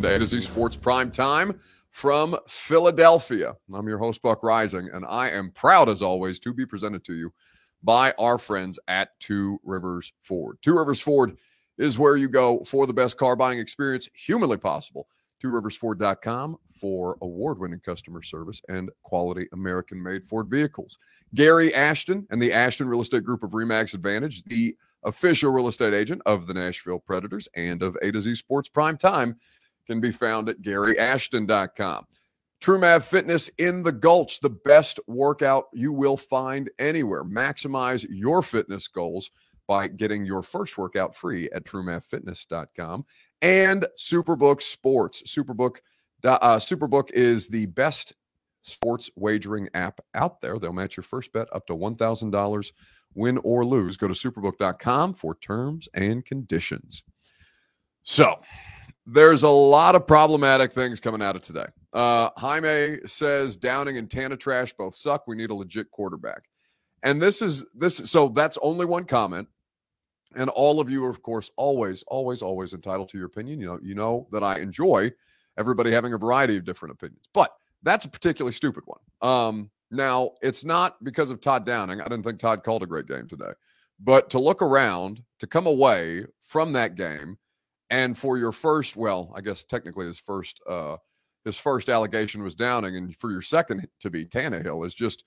Into A to Z Sports Prime Time from Philadelphia. I'm your host, Buck Reising, and I am proud, as always, to be presented to you by our friends at Two Rivers Ford. Two Rivers Ford is where you go for the best car buying experience humanly possible. TwoRiversFord.com for award winning customer service and quality American made Ford vehicles. Gary Ashton and the Ashton Real Estate Group of Remax Advantage, the official real estate agent of the Nashville Predators and of A to Z Sports Prime Time, can be found at GaryAshton.com. TrueMav Fitness in the Gulch, the best workout you will find anywhere. Maximize your fitness goals by getting your first workout free at TrueMathFitness.com and Superbook Sports. Superbook uh, Superbook is the best sports wagering app out there. They'll match your first bet up to $1,000, win or lose. Go to superbook.com for terms and conditions. So, there's a lot of problematic things coming out of today. Uh, Jaime says Downing and Tana Trash both suck. We need a legit quarterback. And this is this. So that's only one comment. And all of you are, of course, always, always, always entitled to your opinion. You know, you know that I enjoy everybody having a variety of different opinions. But that's a particularly stupid one. Um, now, it's not because of Todd Downing. I didn't think Todd called a great game today. But to look around, to come away from that game, and for your first, well, I guess technically his first uh his first allegation was Downing, and for your second to be Tannehill is just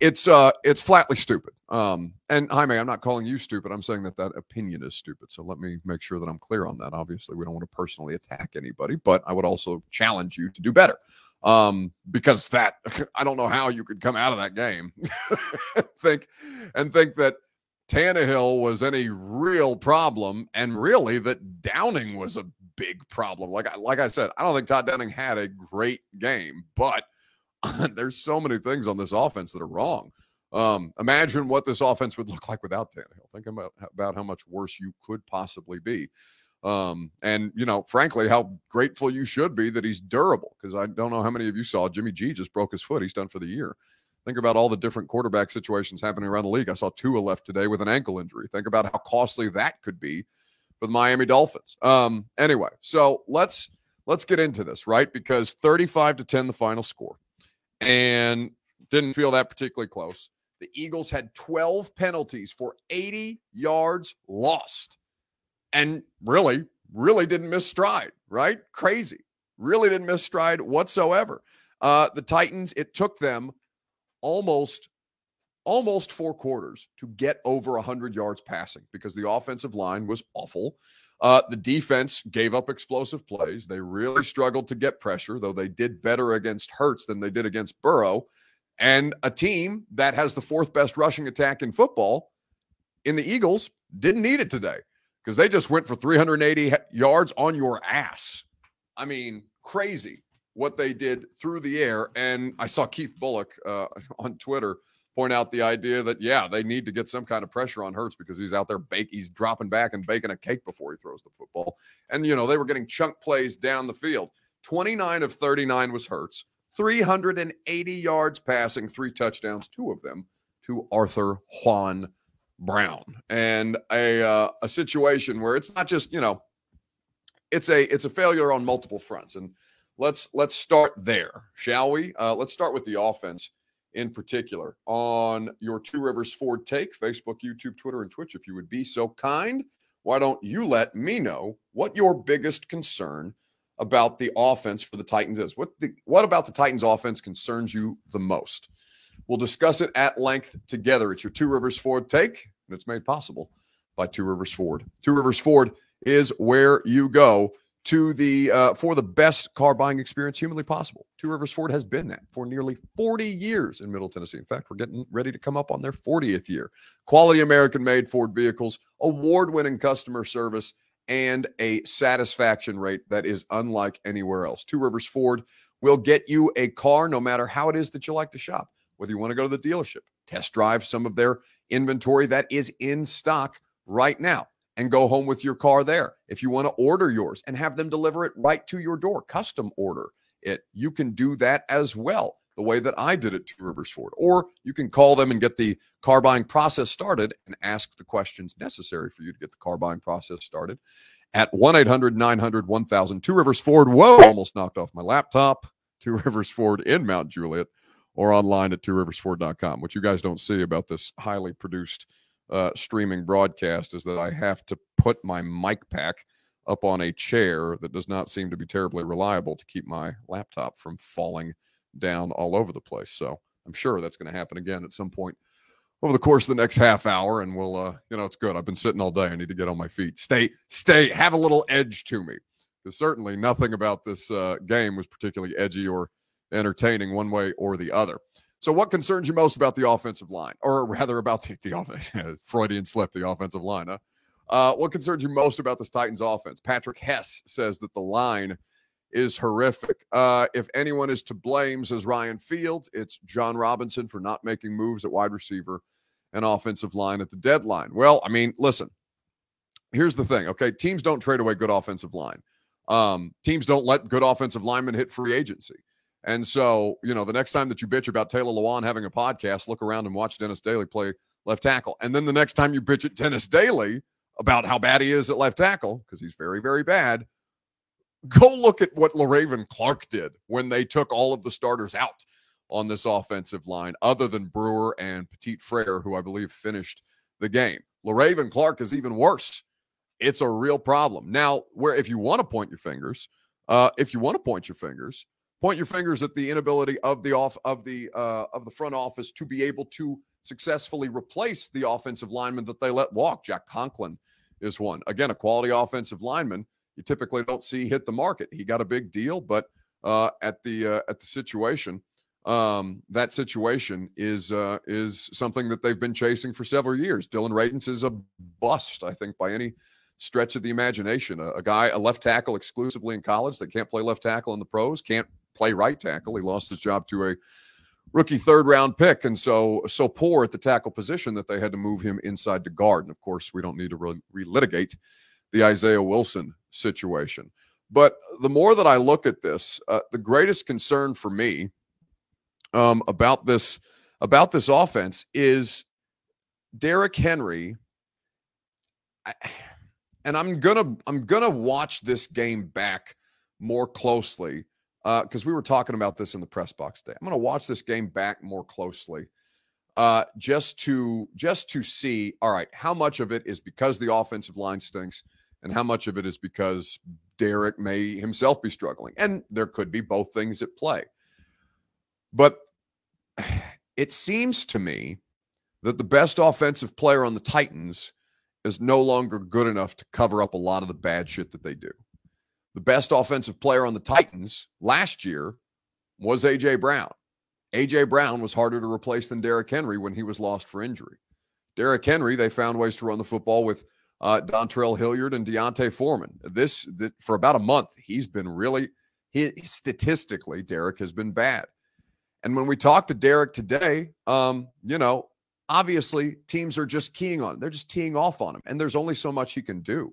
it's uh it's flatly stupid. Um and jaime i'm not calling you stupid. I'm saying that that opinion is stupid. So let me make sure that i'm clear on that. Obviously we don't want to personally attack anybody but i would also challenge you to do better. Um because that i don't know how you could come out of that game think and think that Tannehill was any real problem and really that Downing was a big problem like I, like I said I don't think Todd Downing had a great game but there's so many things on this offense that are wrong. Um, imagine what this offense would look like without Tannehill. Think about about how much worse you could possibly be. Um, and you know, frankly, how grateful you should be that he's durable. Because I don't know how many of you saw Jimmy G just broke his foot. He's done for the year. Think about all the different quarterback situations happening around the league. I saw Tua left today with an ankle injury. Think about how costly that could be for the Miami Dolphins. Um, anyway, so let's let's get into this, right? Because 35 to 10 the final score and didn't feel that particularly close. The Eagles had 12 penalties for 80 yards lost and really, really didn't miss stride, right? Crazy. Really didn't miss stride whatsoever. Uh, the Titans, it took them almost almost four quarters to get over 100 yards passing because the offensive line was awful. Uh, the defense gave up explosive plays. They really struggled to get pressure, though they did better against Hurts than they did against Burrow. And a team that has the fourth best rushing attack in football in the Eagles didn't need it today because they just went for 380 yards on your ass. I mean, crazy what they did through the air. And I saw Keith Bulluck uh, on Twitter point out the idea that yeah, they need to get some kind of pressure on Hurts because he's out there bake, he's dropping back and baking a cake before he throws the football. And you know, they were getting chunk plays down the field. 29 of 39 was Hurts, 380 yards passing, three touchdowns, two of them to Arthur Juan Brown. And a uh, a situation where it's not just, you know, it's a it's a failure on multiple fronts. And let's let's start there, shall we? Uh, let's start with the offense in particular on your Two Rivers Ford take, Facebook, YouTube, Twitter, and Twitch. If you would be so kind, why don't you let me know what your biggest concern about the offense for the Titans is? What the, what about the Titans offense concerns you the most? We'll discuss it at length together. It's your Two Rivers Ford take, and it's made possible by Two Rivers Ford. Two Rivers Ford is where you go to the uh, for the best car buying experience humanly possible. Two Rivers Ford has been that for nearly 40 years in Middle Tennessee. In fact, we're getting ready to come up on their 40th year. Quality American made Ford vehicles, award winning customer service, and a satisfaction rate that is unlike anywhere else. Two Rivers Ford will get you a car no matter how it is that you like to shop, whether you want to go to the dealership, test drive some of their inventory that is in stock right now and go home with your car there. If you want to order yours and have them deliver it right to your door, custom order it, you can do that as well, the way that I did it to Rivers Ford. Or you can call them and get the car buying process started and ask the questions necessary for you to get the car buying process started at 1 800 900 1000. Two Rivers Ford. Whoa, almost knocked off my laptop. Two Rivers Ford in Mount Juliet or online at tworiversford.com. What you guys don't see about this highly produced uh, streaming broadcast is that I have to put my mic pack up on a chair that does not seem to be terribly reliable to keep my laptop from falling down all over the place. So I'm sure that's going to happen again at some point over the course of the next half hour. And we'll, uh, you know, it's good. I've been sitting all day. I need to get on my feet. Stay, stay, have a little edge to me. Because certainly nothing about this uh, game was particularly edgy or entertaining one way or the other. So, what concerns you most about the offensive line, or rather about the, the offense? Freudian slip, the offensive line. Huh? Uh, what concerns you most about this Titans offense? Patrick Hess says that the line is horrific. Uh, if anyone is to blame, says Ryan Fields, it's Jon Robinson for not making moves at wide receiver and offensive line at the deadline. Well, I mean, listen, here's the thing. Okay, teams don't trade away good offensive line. Um, teams don't let good offensive linemen hit free agency. And so, you know, the next time that you bitch about Taylor Lewan having a podcast, look around and watch Dennis Daly play left tackle. And then the next time you bitch at Dennis Daly about how bad he is at left tackle, because he's very, very bad, go look at what Le'Raven Clark did when they took all of the starters out on this offensive line, other than Brewer and Petit Frere, who I believe finished the game. Le'Raven Clark is even worse. It's a real problem. Now, where if you want to point your fingers, uh, if you want to point your fingers, point your fingers at the inability of the off of the uh, of the front office to be able to successfully replace the offensive lineman that they let walk. Jack Conklin is one. Again, a quality offensive lineman you typically don't see hit the market. He got a big deal, but uh, at the uh, at the situation, um, that situation is uh, is something that they've been chasing for several years. Dillon Radunz is a bust, I think, by any stretch of the imagination. A, a, guy, a left tackle exclusively in college that can't play left tackle in the pros, can't play right tackle. He lost his job to a rookie third round pick, and so so poor at the tackle position that they had to move him inside to guard. And of course, we don't need to re- relitigate the Isaiah Wilson situation. But the more that I look at this, uh, the greatest concern for me um, about this about this offense is Derrick Henry. I, and I'm gonna I'm gonna watch this game back more closely because uh, we were talking about this in the press box today. I'm going to watch this game back more closely, uh, just to just to see. All right, how much of it is because the offensive line stinks, and how much of it is because Derrick may himself be struggling, and there could be both things at play. But it seems to me that the best offensive player on the Titans is no longer good enough to cover up a lot of the bad shit that they do. The best offensive player on the Titans last year was A.J. Brown. A.J. Brown was harder to replace than Derrick Henry when he was lost for injury. Derrick Henry, they found ways to run the football with uh, Dontrell Hilliard and D'Onta Foreman. This, this, for about a month, he's been really, he, statistically, Derrick has been bad. And when we talked to Derrick today, um, you know, obviously teams are just keying on, him. they're just teeing off on him, and there's only so much he can do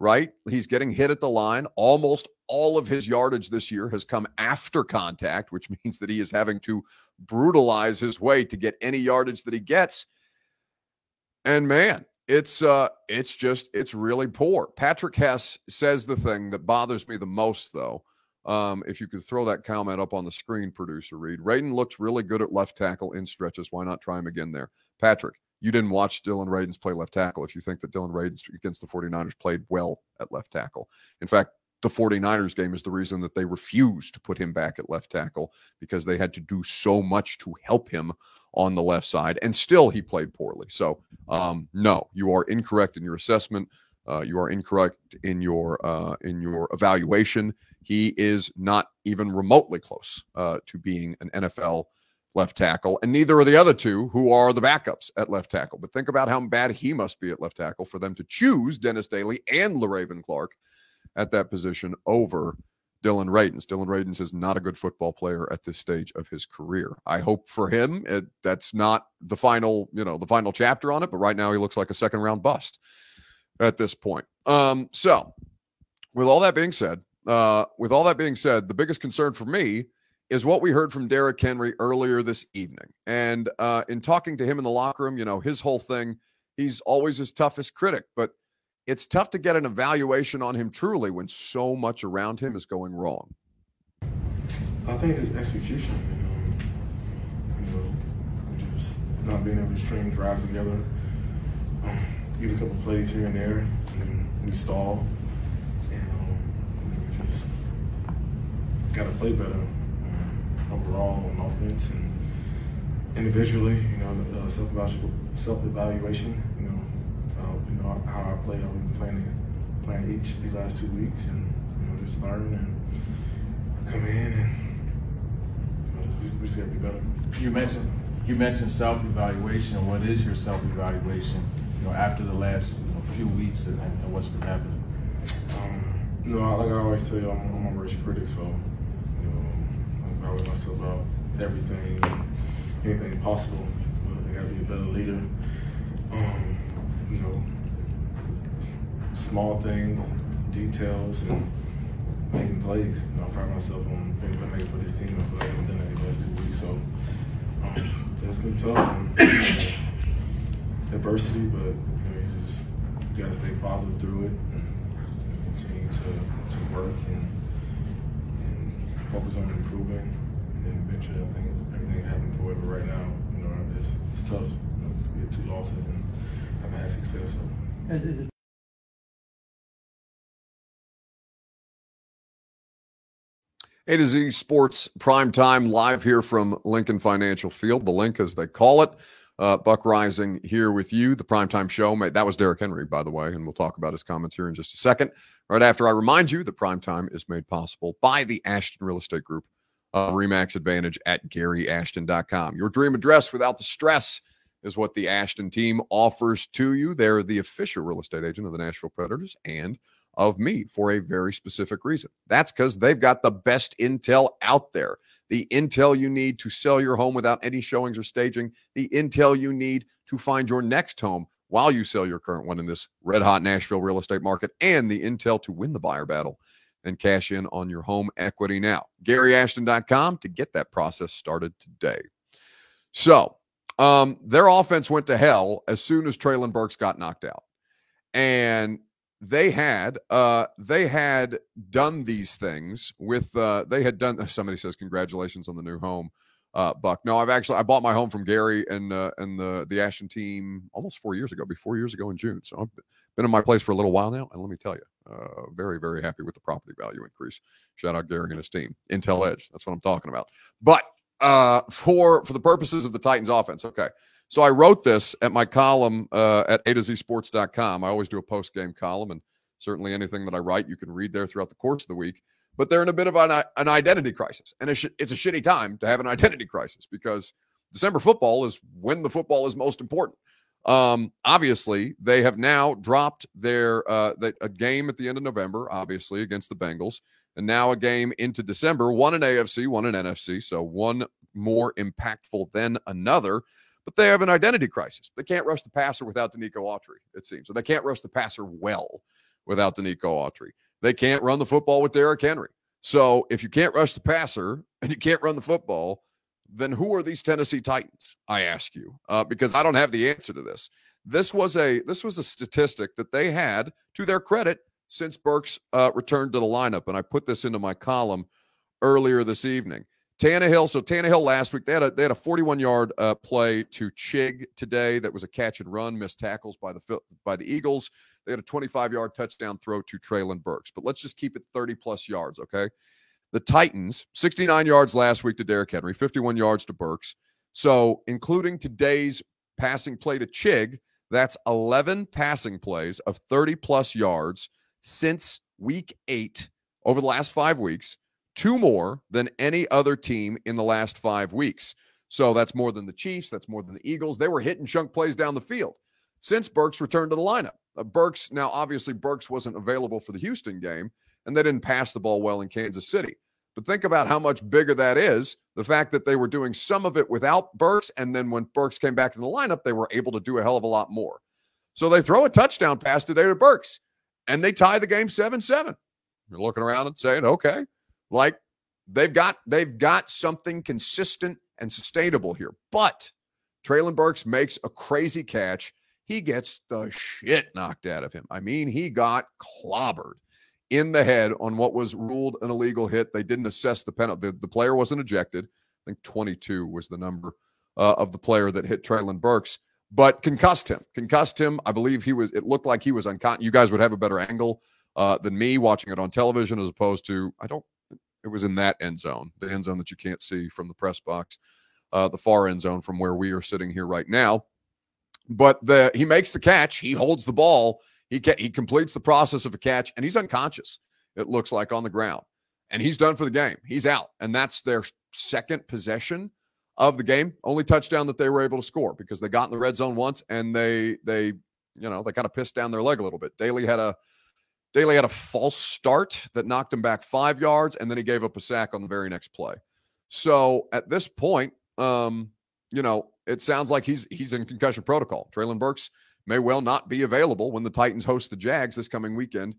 right? He's getting hit at the line. Almost all of his yardage this year has come after contact, which means that he is having to brutalize his way to get any yardage that he gets. And man, it's uh it's just it's really poor. Patrick Hess says the thing that bothers me the most though. Um, if you could throw that comment up on the screen, producer Reed. Radunz looks really good at left tackle in stretches. Why not try him again there? Patrick, you didn't watch Dillon Radunz play left tackle if you think that Dillon Radunz against the 49ers played well at left tackle. In fact, the 49ers game is the reason that they refused to put him back at left tackle because they had to do so much to help him on the left side. And still, he played poorly. So, um, no, you are incorrect in your assessment. Uh, you are incorrect in your uh, in your evaluation. He is not even remotely close uh, to being an NFL left tackle, and neither are the other two who are the backups at left tackle. But think about how bad he must be at left tackle for them to choose Dennis Daly and Le'Raven Clark at that position over Dillon Radunz. Dillon Radunz is not a good football player at this stage of his career. I hope for him it, that's not the final, you know, the final chapter on it. But right now he looks like a second round bust at this point. Um, so, with all that being said, uh, with all that being said, the biggest concern for me is what we heard from Derrick Henry earlier this evening. And uh, in talking to him in the locker room, you know, his whole thing, he's always his toughest critic, but it's tough to get an evaluation on him truly when so much around him is going wrong. I think it's execution. You know, you know just not being able to string drives together. Um, get a couple plays here and there, and we stall. And um, we just got to play better overall on offense and individually. You know, the self self evaluation. You know, uh, you know how I play, how we've been playing, playing each these last two weeks, and you know just learn and come in and you know, we, just got to be better. You mentioned you mentioned self evaluation. What is your self evaluation? you know, after the last you know, few weeks and, and, what's been happening? Um, you know, like I always tell you, I'm, I'm a worst critic, so I evaluate myself about everything, anything possible. But I gotta be a better leader. Um, you know, small things, details, and making plays. You know, I pride myself on being make for this team. I feel like I've done that the last two weeks, so um, it's been tough. And, adversity, but you know, you just got to stay positive through it and continue to, to work and, and focus on improving. And then I think everything happened for it. But right now, you know, it's, it's tough you know, to get two losses and have had success. So. A to Z Sports Prime Time live here from Lincoln Financial Field, the Linc as they call it. Uh, Buck Reising here with you, the primetime show. That was Derrick Henry, by the way, and we'll talk about his comments here in just a second. Right after I remind you that primetime is made possible by the Ashton Real Estate Group of Remax Advantage at GaryAshton.com. Your dream address without the stress is what the Ashton team offers to you. They're the official real estate agent of the Nashville Predators and of me for a very specific reason. That's because they've got the best intel out there. The intel you need to sell your home without any showings or staging, the intel you need to find your next home while you sell your current one in this red hot Nashville real estate market, and the intel to win the buyer battle and cash in on your home equity now. GaryAshton.com to get that process started today. So, um, their offense went to hell as soon as Treylon Burks got knocked out. And they had uh they had done these things with uh they had done somebody says congratulations on the new home uh buck no i've actually i bought my home from gary and uh and the the ashton team almost four years ago before years ago in june so i've been in my place for a little while now and let me tell you uh very very happy with the property value increase shout out gary and his team intel edge that's what i'm talking about but uh for for the purposes of the titans offense okay so I wrote this at my column uh, at A to Z Sports.com. I always do a post game column, and certainly anything that I write, you can read there throughout the course of the week. But they're in a bit of an, an identity crisis. And it's, it's a shitty time to have an identity crisis because December football is when the football is most important. Um, obviously, they have now dropped their uh, a game at the end of November, obviously against the Bengals, and now a game into December. One in AFC, one in NFC, so one more impactful than another but they have an identity crisis. They can't rush the passer without Denico Autry, it seems. So they can't rush the passer well without Denico Autry. They can't run the football with Derrick Henry. So if you can't rush the passer and you can't run the football, then who are these Tennessee Titans? I ask you, uh, because I don't have the answer to this. This was a this was a statistic that they had to their credit since Burks uh, returned to the lineup, and I put this into my column earlier this evening. Tannehill. So Tannehill last week they had a they had a 41 yard uh, play to Chig today that was a catch and run, missed tackles by the by the Eagles. They had a 25 yard touchdown throw to Treylon Burks. But let's just keep it 30 plus yards, okay? The Titans 69 yards last week to Derrick Henry, 51 yards to Burks. So including today's passing play to Chig, That's 11 passing plays of 30 plus yards since week eight over the last five weeks, two more than any other team in the last five weeks. So that's more than the Chiefs. That's more than the Eagles. They were hitting chunk plays down the field since Burks returned to the lineup. Uh, Burks, now obviously, Burks wasn't available for the Houston game, and they didn't pass the ball well in Kansas City. But think about how much bigger that is. The fact that they were doing some of it without Burks, and then when Burks came back in the lineup, they were able to do a hell of a lot more. So they throw a touchdown pass today to Burks, and they tie the game 7 7. You're looking around and saying, okay, like they've got they've got something consistent and sustainable here. But Treylon Burks makes a crazy catch. He gets the shit knocked out of him. I mean, he got clobbered in the head on what was ruled an illegal hit. They didn't assess the penalty. The, the player wasn't ejected. I think 22 was the number uh, of the player that hit Treylon Burks, but concussed him. Concussed him. I believe he was. It looked like he was unconscious. You guys would have a better angle uh, than me watching it on television, as opposed to I don't. It was in that end zone, the end zone that you can't see from the press box, uh, the far end zone from where we are sitting here right now. But the he makes the catch. He holds the ball he he completes the process of a catch and he's unconscious. It looks like on the ground, and he's done for the game. He's out, and that's their second possession of the game. Only touchdown that they were able to score because they got in the red zone once and they they you know they kind of pissed down their leg a little bit. Daly had a Daly had a false start that knocked him back five yards, and then he gave up a sack on the very next play. So at this point, um, you know, it sounds like he's he's in concussion protocol. Treylon Burks may well not be available when the Titans host the Jags this coming weekend,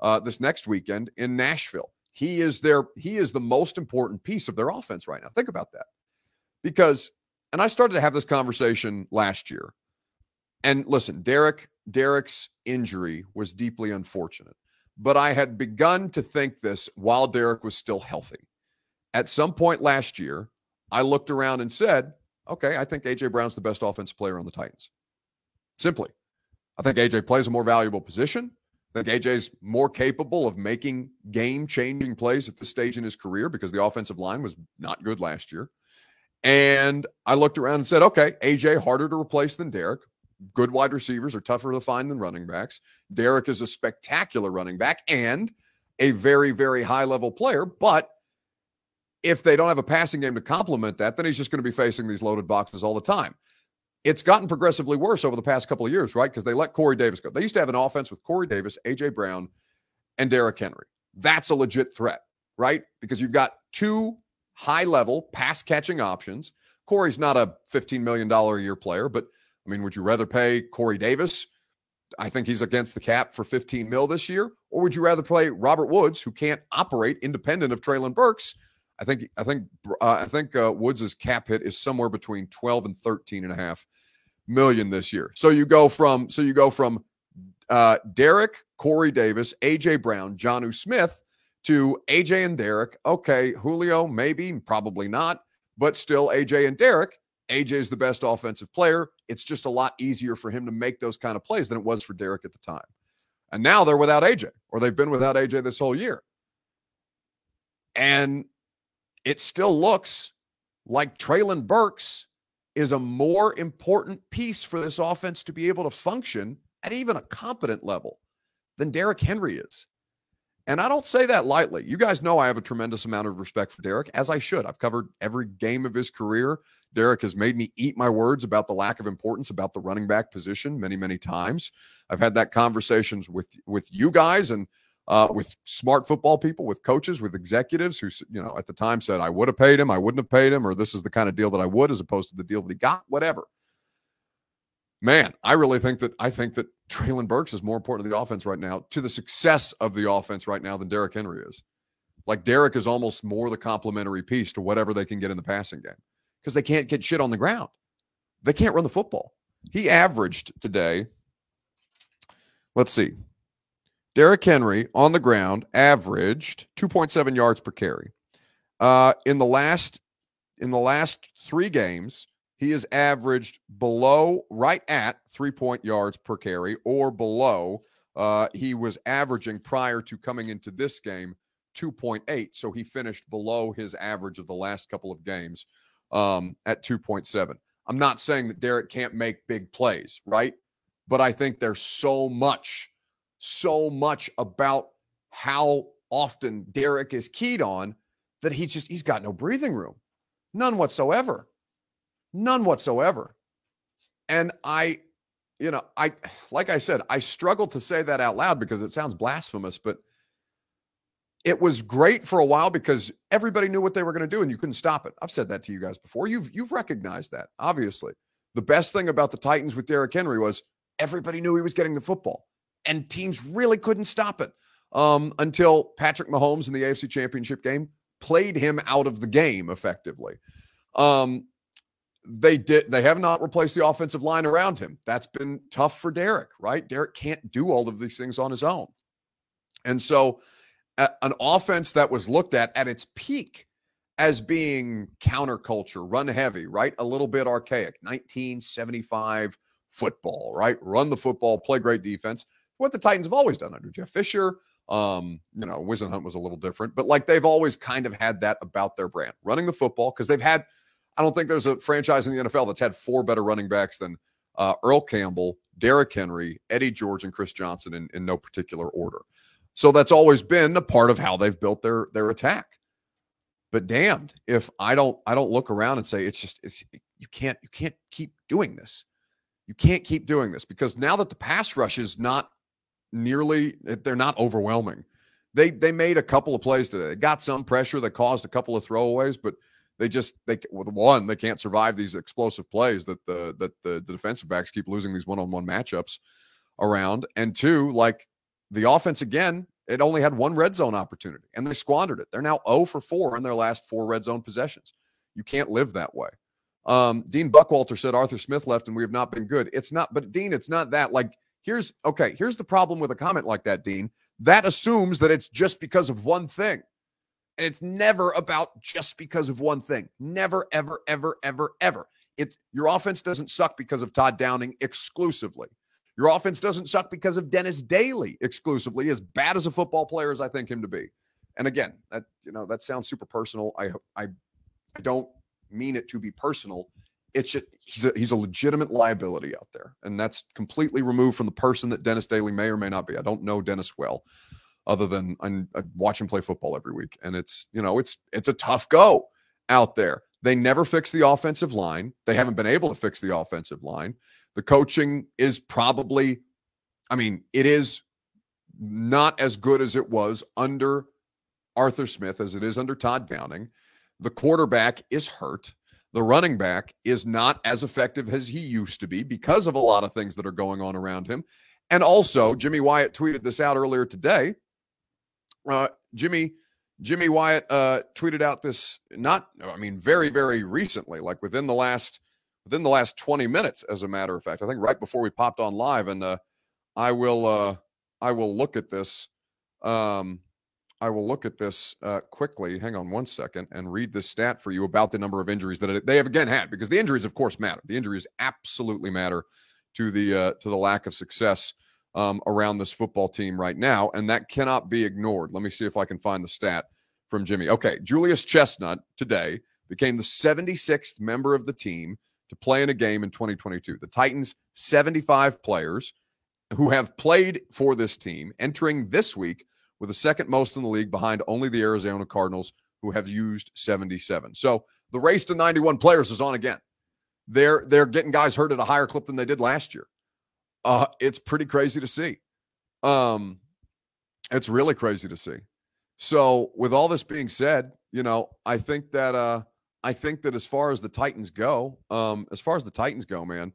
uh, this next weekend in Nashville. He is their he is the most important piece of their offense right now. Think about that. Because and I started to have this conversation last year. And listen, Derrick Derrick's injury was deeply unfortunate. But I had begun to think this while Derrick was still healthy. At some point last year, I looked around and said, okay, I think AJ Brown's the best offensive player on the Titans. Simply, I think AJ plays a more valuable position. I think AJ's more capable of making game changing plays at this stage in his career because the offensive line was not good last year. And I looked around and said, okay, AJ harder to replace than Derrick. Good wide receivers are tougher to find than running backs. Derrick is a spectacular running back and a very, very high level player. But if they don't have a passing game to complement that, then he's just going to be facing these loaded boxes all the time it's gotten progressively worse over the past couple of years, right? Because they let Corey Davis go. They used to have an offense with Corey Davis, AJ Brown, and Derrick Henry. That's a legit threat, right? Because you've got two high level pass catching options. Corey's not a $15 million a year player, but I mean, would you rather pay Corey Davis? I think he's against the cap for 15 mil this year. Or would you rather play Robert Woods, who can't operate independent of Treylon Burks? I think I think uh, I think uh, Woods's cap hit is somewhere between 12 and 13 and a half million this year. So you go from so you go from uh, Derrick, Corey Davis, AJ Brown, Jonnu Smith to AJ and Derrick. Okay, Julio, maybe, probably not, but still AJ and Derrick. AJ is the best offensive player. It's just a lot easier for him to make those kind of plays than it was for Derrick at the time. And now they're without AJ, or they've been without AJ this whole year. And it still looks like Treylon Burks is a more important piece for this offense to be able to function at even a competent level than Derrick Henry is. And I don't say that lightly. You guys know I have a tremendous amount of respect for Derrick, as I should. I've covered every game of his career. Derrick has made me eat my words about the lack of importance about the running back position many, many times. I've had that conversations with with you guys and uh, with smart football people, with coaches, with executives who, you know, at the time said, I would have paid him, I wouldn't have paid him, or this is the kind of deal that I would, as opposed to the deal that he got, whatever. Man, I really think that I think that Treylon Burks is more important to the offense right now, to the success of the offense right now than Derrick Henry is. Like Derrick is almost more the complementary piece to whatever they can get in the passing game because they can't get shit on the ground. They can't run the football. He averaged today, let's see, Derrick Henry on the ground averaged 2.7 yards per carry. Uh, in the last in the last three games, he has averaged below, right at three point yards per carry, or below. Uh, he was averaging prior to coming into this game 2.8. So he finished below his average of the last couple of games um, at 2.7. I'm not saying that Derrick can't make big plays, right? But I think there's so much, so much about how often Derrick is keyed on that he just he's got no breathing room. None whatsoever. None whatsoever. And I, you know, I like I said, I struggle to say that out loud because it sounds blasphemous, but it was great for a while because everybody knew what they were going to do and you couldn't stop it. I've said that to you guys before. You've you've recognized that, obviously. The best thing about the Titans with Derrick Henry was everybody knew he was getting the football and teams really couldn't stop it um, until Patrick Mahomes in the AFC Championship game played him out of the game effectively. Um, they did they have not replaced the offensive line around him. That's been tough for Derrick, right? Derrick can't do all of these things on his own. And so an offense that was looked at at its peak as being counterculture, run heavy, right? A little bit archaic, 1975 football, right? Run the football, play great defense. What the Titans have always done under Jeff Fisher. Um, you know, Whisenhunt was a little different, but like they've always kind of had that about their brand, running the football because they've had. I don't think there's a franchise in the NFL that's had four better running backs than uh, Earl Campbell, Derrick Henry, Eddie George, and Chris Johnson in, in no particular order. So that's always been a part of how they've built their their attack. But damned if I don't I don't look around and say it's just it's you can't you can't keep doing this. You can't keep doing this because now that the pass rush is not nearly they're not overwhelming. They they made a couple of plays today. They got some pressure that caused a couple of throwaways, but they just they with one they can't survive these explosive plays that the that the, the defensive backs keep losing these one-on-one matchups around. And two, like the offense again, it only had one red zone opportunity and they squandered it. They're now 0 for 4 in their last four red zone possessions. You can't live that way. Um, Dean Buckwalter said Arthur Smith left and we have not been good. It's not, but Dean, it's not that. Like, here's okay, here's the problem with a comment like that, Dean. That assumes that it's just because of one thing. And it's never about just because of one thing. Never, ever, ever, ever, ever. It's your offense doesn't suck because of Todd Downing exclusively. Your offense doesn't suck because of Dennis Daly exclusively, as bad as a football player as I think him to be. And again, that you know that sounds super personal. I I, I don't mean it to be personal. It's just he's a he's a legitimate liability out there, and that's completely removed from the person that Dennis Daly may or may not be. I don't know Dennis well, other than I, I watch him play football every week, and it's you know it's it's a tough go out there. They never fix the offensive line. They haven't been able to fix the offensive line. The coaching is probably, I mean, it is not as good as it was under Arthur Smith as it is under Todd Downing. The quarterback is hurt. The running back is not as effective as he used to be because of a lot of things that are going on around him. And also, Jimmy Wyatt tweeted this out earlier today. Uh, Jimmy Jimmy Wyatt uh, tweeted out this not, I mean, very, very recently, like within the last within the last 20 minutes, as a matter of fact. I think right before we popped on live, and uh, I will uh, I will look at this. Um, I will look at this uh, quickly. Hang on one second and read this stat for you about the number of injuries that they have again had because the injuries, of course, matter. The injuries absolutely matter to the uh, to the lack of success um, around this football team right now, and that cannot be ignored. Let me see if I can find the stat from Jimmy. Okay, Julius Chestnut today became the 76th member of the team to play in a game in 2022. The Titans, 75 players who have played for this team entering this week with the second most in the league behind only the Arizona Cardinals, who have used 77. So the race to 91 players is on again. They're they're getting guys hurt at a higher clip than they did last year. Uh, it's pretty crazy to see. Um, it's really crazy to see. So, with all this being said, you know, I think that uh, I think that as far as the Titans go, um, as far as the Titans go, man,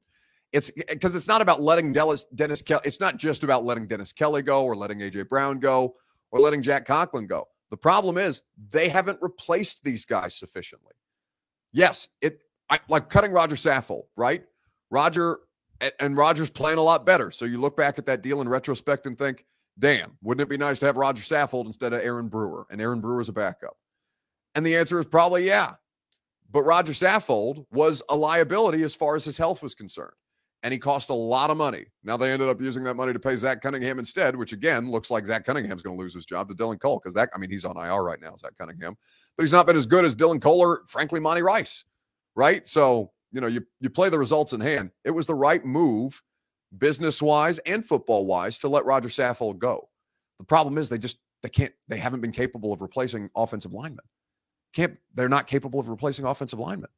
it's because it's not about letting Dennis, Dennis Kelly. It's not just about letting Dennis Kelly go or letting AJ Brown go or letting Jack Conklin go. The problem is they haven't replaced these guys sufficiently. Yes, it I, like cutting Roger Saffold, right? Roger and, Roger's playing a lot better. So you look back at that deal in retrospect and think, damn, wouldn't it be nice to have Roger Saffold instead of Aaron Brewer? And Aaron Brewer's a backup. And the answer is probably yeah. But Roger Saffold was a liability as far as his health was concerned. And he cost a lot of money. Now they ended up using that money to pay Zach Cunningham instead, which again looks like Zach Cunningham's going to lose his job to Dylan Cole because that, I mean, he's on IR right now, Zach Cunningham, but he's not been as good as Dylan Cole or, frankly, Monty Rice, right? So, you know, you, you play the results in hand. It was the right move business wise and football wise, to let Roger Saffold go. The problem is they just they can't they haven't been capable of replacing offensive linemen. Can't they're not capable of replacing offensive linemen.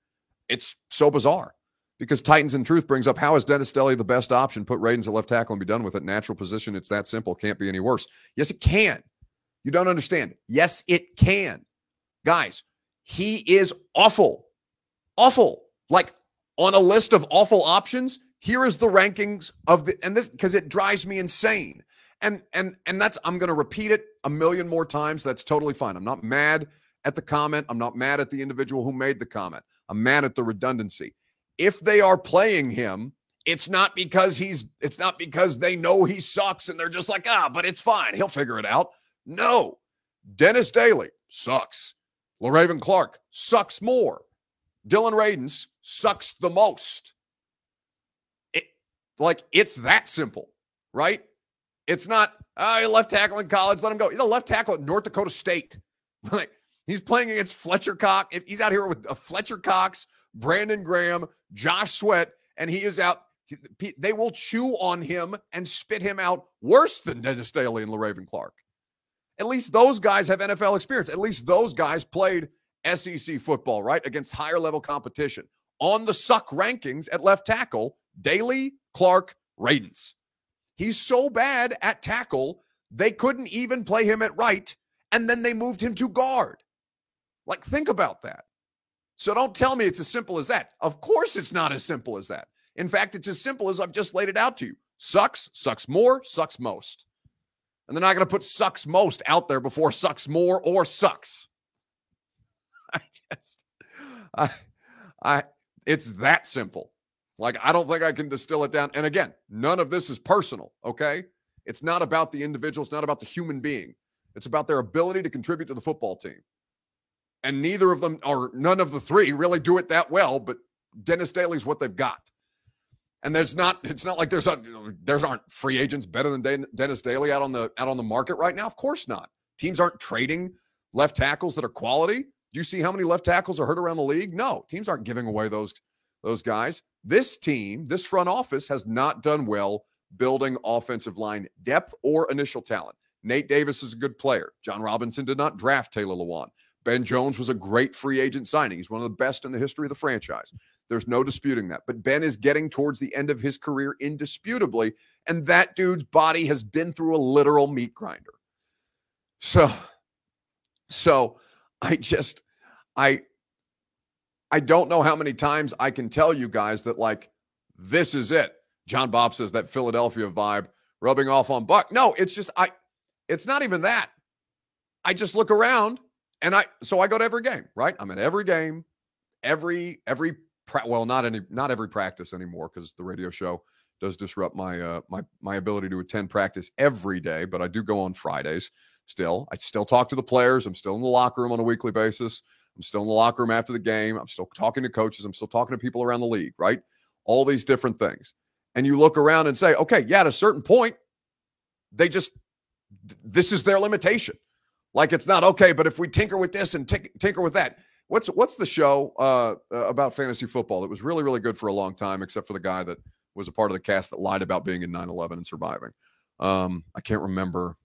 It's so bizarre because Titans in truth brings up how is Dennis Daly the best option? Put Radunz at left tackle and be done with it. Natural position. It's that simple. Can't be any worse. Yes, it can. You don't understand. Yes, it can. Guys, he is awful. Awful. Like on a list of awful options, here is the rankings of the and this because it drives me insane. And and and that's I'm going to repeat it a million more times. That's totally fine. I'm not mad at the comment. I'm not mad at the individual who made the comment. I'm mad at the redundancy. If they are playing him, it's not because he's it's not because they know he sucks and they're just like, "Ah, but it's fine. He'll figure it out." No. Dennis Daly sucks. Le'Raven Clark sucks more. Dillon Radunz sucks the most. It, Like it's that simple, right? It's not, oh, left tackle in college, let him go. He's a left tackle at North Dakota State. Like he's playing against Fletcher Cox. If he's out here with uh, Fletcher Cox, Brandon Graham, Josh Sweat, and he is out, they will chew on him and spit him out worse than Dennis Daly and Le'Raven Clark. At least those guys have NFL experience. At least those guys played SEC football, right? Against higher level competition. On the suck rankings at left tackle, Daly, Clark, Radunz. He's so bad at tackle, they couldn't even play him at right, and then they moved him to guard. Like, think about that. So don't tell me it's as simple as that. Of course, it's not as simple as that. In fact, it's as simple as I've just laid it out to you. Sucks, sucks more, sucks most. And they're not going to put sucks most out there before sucks more or sucks. I just, I, I, it's that simple. Like, I don't think I can distill it down. And again, none of this is personal, okay? It's not about the individual, it's not about the human being. It's about their ability to contribute to the football team. And neither of them, or none of the three, really do it that well, but Dennis Daly's what they've got. And there's not, it's not like there's a, there's aren't free agents better than Dennis Daly out on the out on the market right now. Of course not. Teams aren't trading left tackles that are quality. Do you see how many left tackles are hurt around the league? No, teams aren't giving away those those guys. This team, this front office has not done well building offensive line depth or initial talent. Nate Davis is a good player. Jon Robinson did not draft Taylor Lewan. Ben Jones was a great free agent signing. He's one of the best in the history of the franchise. There's no disputing that. But Ben is getting towards the end of his career indisputably, and that dude's body has been through a literal meat grinder. So, so I just, I, I don't know how many times I can tell you guys that, like, this is it. John Bob says that Philadelphia vibe rubbing off on Buck. No, it's just, I, it's not even that. I just look around and I, so I go to every game, right? I'm at every game, every, every, pra- well, not any, not every practice anymore because the radio show does disrupt my, uh, my, my ability to attend practice every day, but I do go on Fridays still. I still talk to the players. I'm still in the locker room on a weekly basis. I'm still in the locker room after the game. I'm still talking to coaches. I'm still talking to people around the league, right? All these different things. And you look around and say, okay, yeah, at a certain point, they just, this is their limitation. Like it's not okay, but if we tinker with this and t- tinker with that, what's what's the show uh, uh, about fantasy football that was really really good for a long time, except for the guy that was a part of the cast that lied about being in 9/11 and surviving. Um, I can't remember.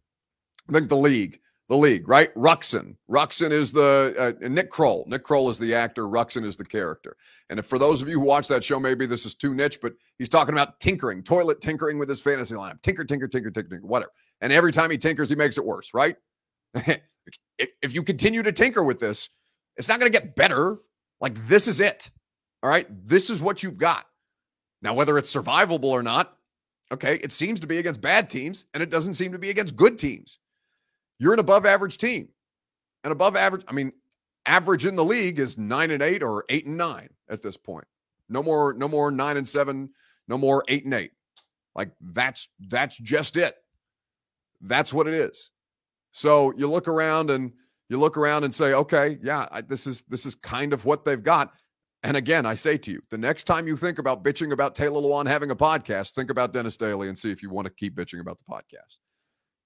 I think the league the league, right? Ruxin. Ruxin is the uh, Nick Kroll. Nick Kroll is the actor. Ruxin is the character. And if for those of you who watch that show, maybe this is too niche, but he's talking about tinkering, toilet tinkering with his fantasy lineup. Tinker, tinker, tinker, tinker, tinker, whatever. And every time he tinkers, he makes it worse, right? if you continue to tinker with this, it's not going to get better. Like this is it. All right. This is what you've got. Now, whether it's survivable or not, okay, it seems to be against bad teams and it doesn't seem to be against good teams. You're an above average team. And above average, I mean, average in the league is nine and eight or eight and nine at this point. No more, no more nine and seven, no more eight and eight. Like that's that's just it. That's what it is. So you look around and you look around and say, okay, yeah, I, this is this is kind of what they've got. And again, I say to you, the next time you think about bitching about Taylor Lewan having a podcast, think about Dennis Daly and see if you want to keep bitching about the podcast.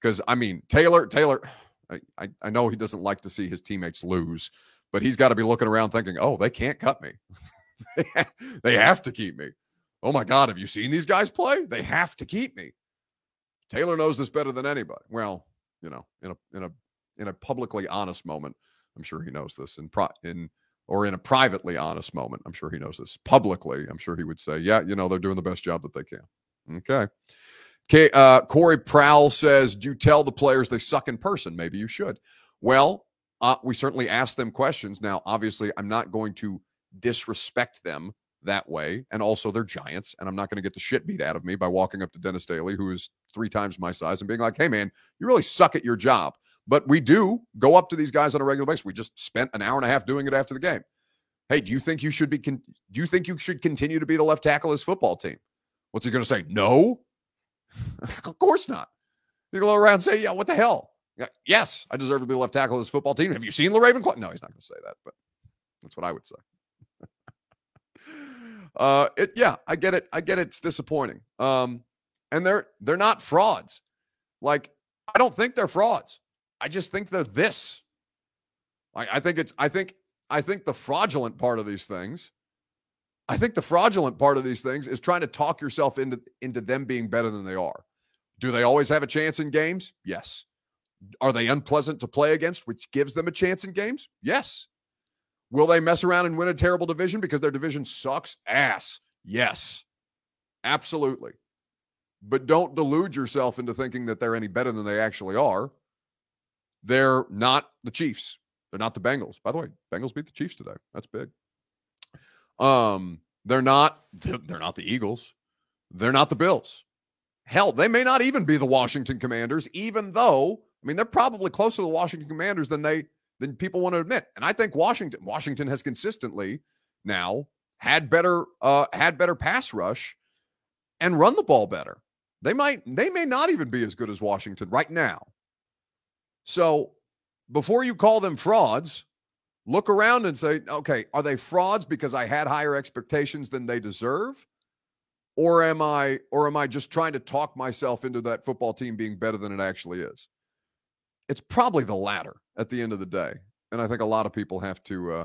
Because I mean, Taylor, Taylor, I, I, I know he doesn't like to see his teammates lose, but he's got to be looking around thinking, oh, they can't cut me. they have to keep me. Oh my God, have you seen these guys play? They have to keep me. Taylor knows this better than anybody. Well, you know, in a in a in a publicly honest moment, I'm sure he knows this. In pro in or in a privately honest moment, I'm sure he knows this. Publicly, I'm sure he would say, "Yeah, you know, they're doing the best job that they can." Okay. Okay. Uh, Corey Prowl says, "Do you tell the players they suck in person? Maybe you should." Well, uh, we certainly ask them questions. Now, obviously, I'm not going to disrespect them that way. And also, they're giants, and I'm not going to get the shit beat out of me by walking up to Dennis Daly, who is three times my size, and being like, hey, man, you really suck at your job. But we do go up to these guys on a regular basis. We just spent an hour and a half doing it after the game. Hey, do you think you should be? Con- do you think you should continue to be the left tackle of this football team? What's he going to say? No, of course not. You go around and say, yeah, what the hell? Yeah, Yes, I deserve to be left tackle of this football team. Have you seen the Ravenclaw? No, he's not going to say that, but that's what I would say. Uh, it, yeah, I get it. I get it. It's disappointing. Um, and they're they're not frauds. Like I don't think they're frauds. I just think they're this. Like I think it's I think I think the fraudulent part of these things. I think the fraudulent part of these things is trying to talk yourself into into them being better than they are. Do they always have a chance in games? Yes. Are they unpleasant to play against, which gives them a chance in games? Yes. Will they mess around and win a terrible division because their division sucks ass? Yes. Absolutely. But don't delude yourself into thinking that they're any better than they actually are. They're not the Chiefs. They're not the Bengals. By the way, Bengals beat the Chiefs today. That's big. Um, they're not they're not the Eagles. They're not the Bills. Hell, they may not even be the Washington Commanders, even though I mean they're probably closer to the Washington Commanders than they than people want to admit. And I think Washington Washington has consistently now had better uh had better pass rush and run the ball better. They might they may not even be as good as Washington right now. So before you call them frauds, look around and say, okay, are they frauds because I had higher expectations than they deserve? Or am I or am I just trying to talk myself into that football team being better than it actually is? It's probably the latter at the end of the day. And I think a lot of people have to uh,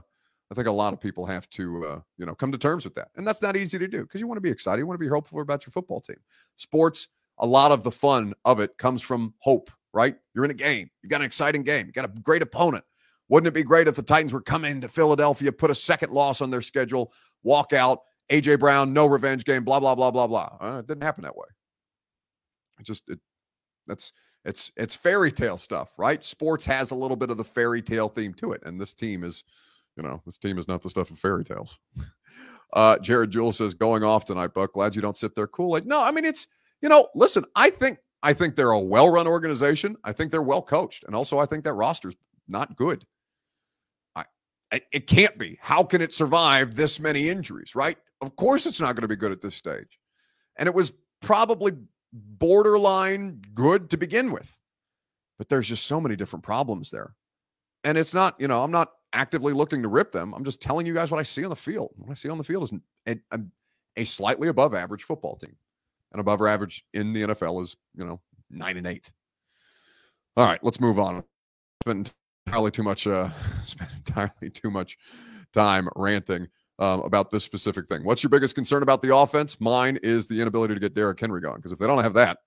I think a lot of people have to, uh, you know, come to terms with that, and that's not easy to do because you want to be excited, you want to be hopeful about your football team. Sports, a lot of the fun of it comes from hope, right? You're in a game, you got an exciting game, you got a great opponent. Wouldn't it be great if the Titans were coming to Philadelphia, put a second loss on their schedule, walk out, AJ Brown, no revenge game, blah blah blah blah blah. Uh, it didn't happen that way. It just it that's it's it's fairy tale stuff, right? Sports has a little bit of the fairy tale theme to it, and this team is you know, this team is not the stuff of fairy tales. Uh, Jared Jewell says, going off tonight, Buck. Glad you don't sit there cool. Like, no, I mean, it's, you know, listen, I think, I think they're a well run organization. I think they're well coached. And also, I think that roster's not good. I, it can't be. How can it survive this many injuries, right? Of course, it's not going to be good at this stage. And it was probably borderline good to begin with. But there's just so many different problems there. And it's not, you know, I'm not actively looking to rip them. I'm just telling you guys what I see on the field. What I see on the field is a, a, a slightly above average football team. And above average in the NFL is, you know, nine and eight. All right, let's move on. Spent entirely too much, uh, spent entirely too much time ranting um, about this specific thing. What's your biggest concern about the offense? Mine is the inability to get Derrick Henry going. Because if they don't have that,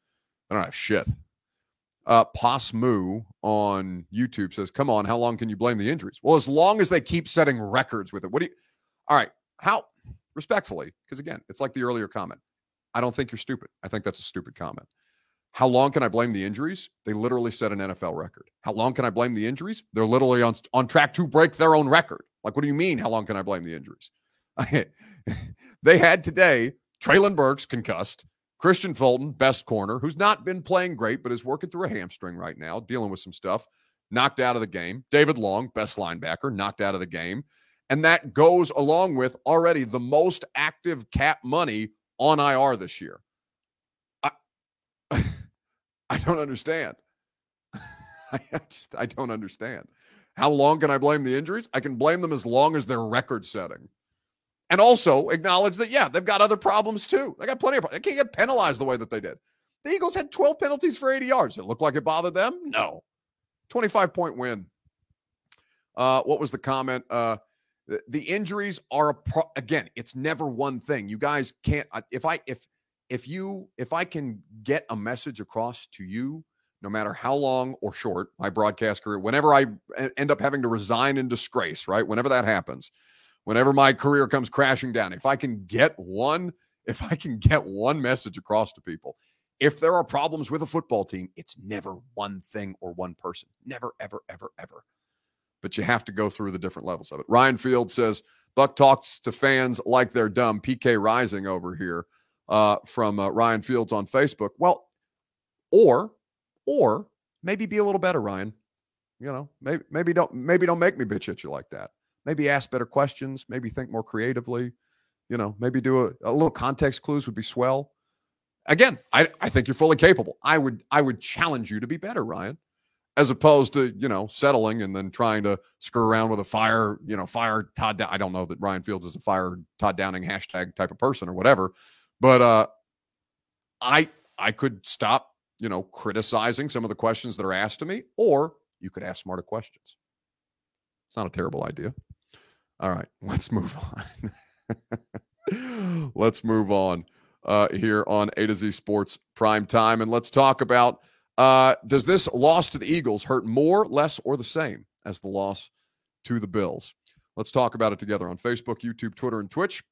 they don't have shit. Uh, Posmu on YouTube says, "Come on, how long can you blame the injuries?" Well, as long as they keep setting records with it. What do you? All right, how respectfully? Because again, it's like the earlier comment. I don't think you're stupid. I think that's a stupid comment. How long can I blame the injuries? They literally set an NFL record. How long can I blame the injuries? They're literally on on track to break their own record. Like, what do you mean? How long can I blame the injuries? they had today Treylon Burks concussed. Kristian Fulton, best corner, who's not been playing great, but is working through a hamstring right now, dealing with some stuff, knocked out of the game. David Long, best linebacker, knocked out of the game. And that goes along with already the most active cap money on IR this year. I, I don't understand. I just I don't understand. How long can I blame the injuries? I can blame them as long as they're record setting and also acknowledge that yeah they've got other problems too. They got plenty of they can't get penalized the way that they did. The eagles had 12 penalties for 80 yards. It looked like it bothered them? No. 25 point win. Uh what was the comment? Uh The, the injuries are a pro- again, it's never one thing. You guys can't if I if if you if I can get a message across to you no matter how long or short my broadcast career, whenever I end up having to resign in disgrace, right? Whenever that happens, whenever my career comes crashing down, if I can get one, if I can get one message across to people, if there are problems with a football team, it's never one thing or one person. Never, ever, ever, ever. But you have to go through the different levels of it. Ryan Field says Buck talks to fans like they're dumb. PK Rising over here uh, from uh, Ryan Fields on Facebook. Well, or or maybe be a little better, Ryan. You know, maybe maybe don't maybe don't make me bitch at you like that. Maybe ask better questions. Maybe think more creatively. You know, maybe do a, a little context clues would be swell. Again, I, I think you're fully capable. I would I would challenge you to be better, Ryan, as opposed to you know settling and then trying to screw around with a fire you know fire Todd. I don't know that Ryan Fields is a fire Todd Downing hashtag type of person or whatever, but uh, I I could stop you know, criticizing some of the questions that are asked to me, or you could ask smarter questions. It's not a terrible idea. All right, let's move on. let's move on uh, here on A to Z Sports Prime Time, and let's talk about uh, does this loss to the Eagles hurt more, less, or the same as the loss to the Bills? Let's talk about it together on Facebook, YouTube, Twitter, and Twitch.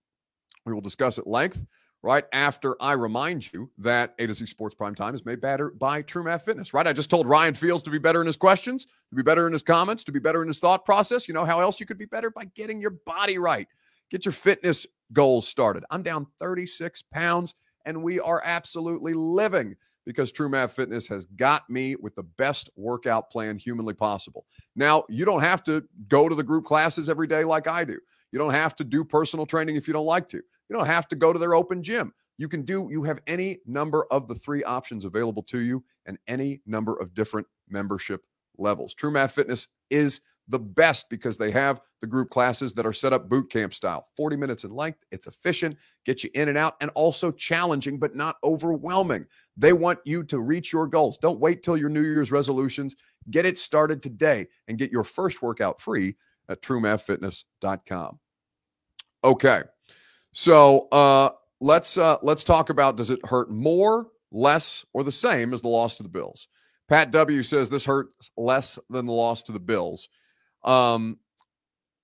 We will discuss at length right after I remind you that A to Z Sports Prime Time is made better by True Math Fitness, right? I just told Ryan Fields to be better in his questions, to be better in his comments, to be better in his thought process. You know how else you could be better? By getting your body right. Get your fitness goals started. I'm down 36 pounds and we are absolutely living because True Math Fitness has got me with the best workout plan humanly possible. Now, you don't have to go to the group classes every day like I do. You don't have to do personal training if you don't like to. You don't have to go to their open gym. You can do, you have any number of the three options available to you and any number of different membership levels. True Math Fitness is the best because they have the group classes that are set up boot camp style 40 minutes in length. It's efficient, get you in and out, and also challenging, but not overwhelming. They want you to reach your goals. Don't wait till your New Year's resolutions. Get it started today and get your first workout free at truemathfitness.com. Okay. So uh, let's uh, let's talk about does it hurt more, less, or the same as the loss to the Bills? Pat W says this hurts less than the loss to the Bills. Um,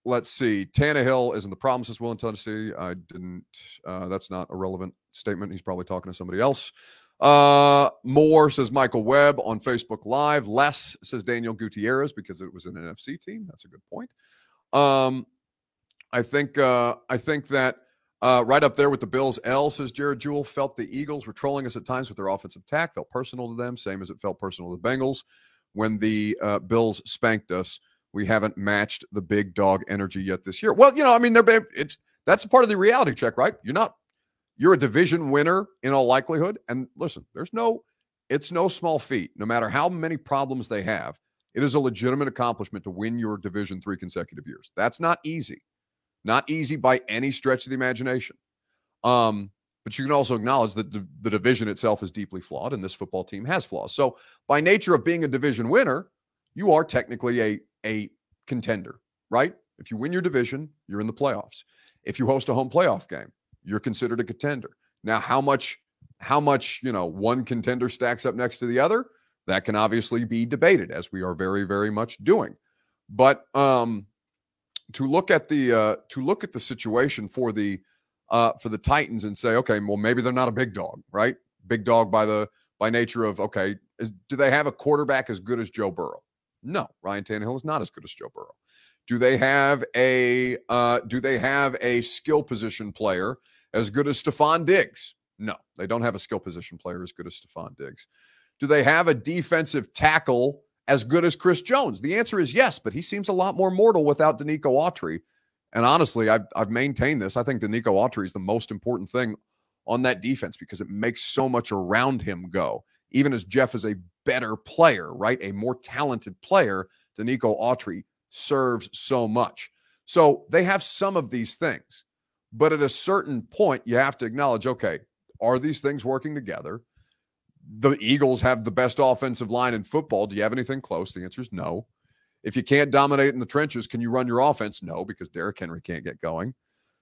let's see. Tannehill isn't the problem, Will in Tennessee. I didn't. Uh, that's not a relevant statement. He's probably talking to somebody else. Uh, more says Michael Webb on Facebook Live. Less says Daniel Gutierrez because it was an NFC team. That's a good point. Um, I think. Uh, I think that uh, right up there with the Bills. L says Jared Jewell felt the Eagles were trolling us at times with their offensive attack. Felt personal to them, same as it felt personal to the Bengals when the uh, Bills spanked us. We haven't matched the big dog energy yet this year. Well, you know, I mean, they're it's that's part of the reality check, right? You're not you're a division winner in all likelihood. And listen, there's no it's no small feat. No matter how many problems they have, it is a legitimate accomplishment to win your division three consecutive years. That's not easy. Not easy by any stretch of the imagination. Um, but you can also acknowledge that the, the division itself is deeply flawed, and this football team has flaws. So, by nature of being a division winner, you are technically a a contender, right? If you win your division, you're in the playoffs. If you host a home playoff game, you're considered a contender. Now, how much how much, you know, one contender stacks up next to the other, that can obviously be debated as we are very very much doing. But um to look at the uh, to look at the situation for the uh, for the Titans and say, okay, well maybe they're not a big dog, right? Big dog by the by nature of okay, is, do they have a quarterback as good as Joe Burrow? No, Ryan Tannehill is not as good as Joe Burrow. Do they have a uh, do they have a skill position player as good as Stefon Diggs? No, they don't have a skill position player as good as Stefon Diggs. Do they have a defensive tackle as good as Chris Jones? The answer is yes, but he seems a lot more mortal without Denico Autry. And honestly, I've, I've maintained this. I think Denico Autry is the most important thing on that defense because it makes so much around him go. Even as Jeff is a better player, right? A more talented player, Denico Autry serves so much. So they have some of these things. But at a certain point, you have to acknowledge okay, are these things working together? The Eagles have the best offensive line in football. Do you have anything close? The answer is no. If you can't dominate in the trenches, can you run your offense? No, because Derrick Henry can't get going.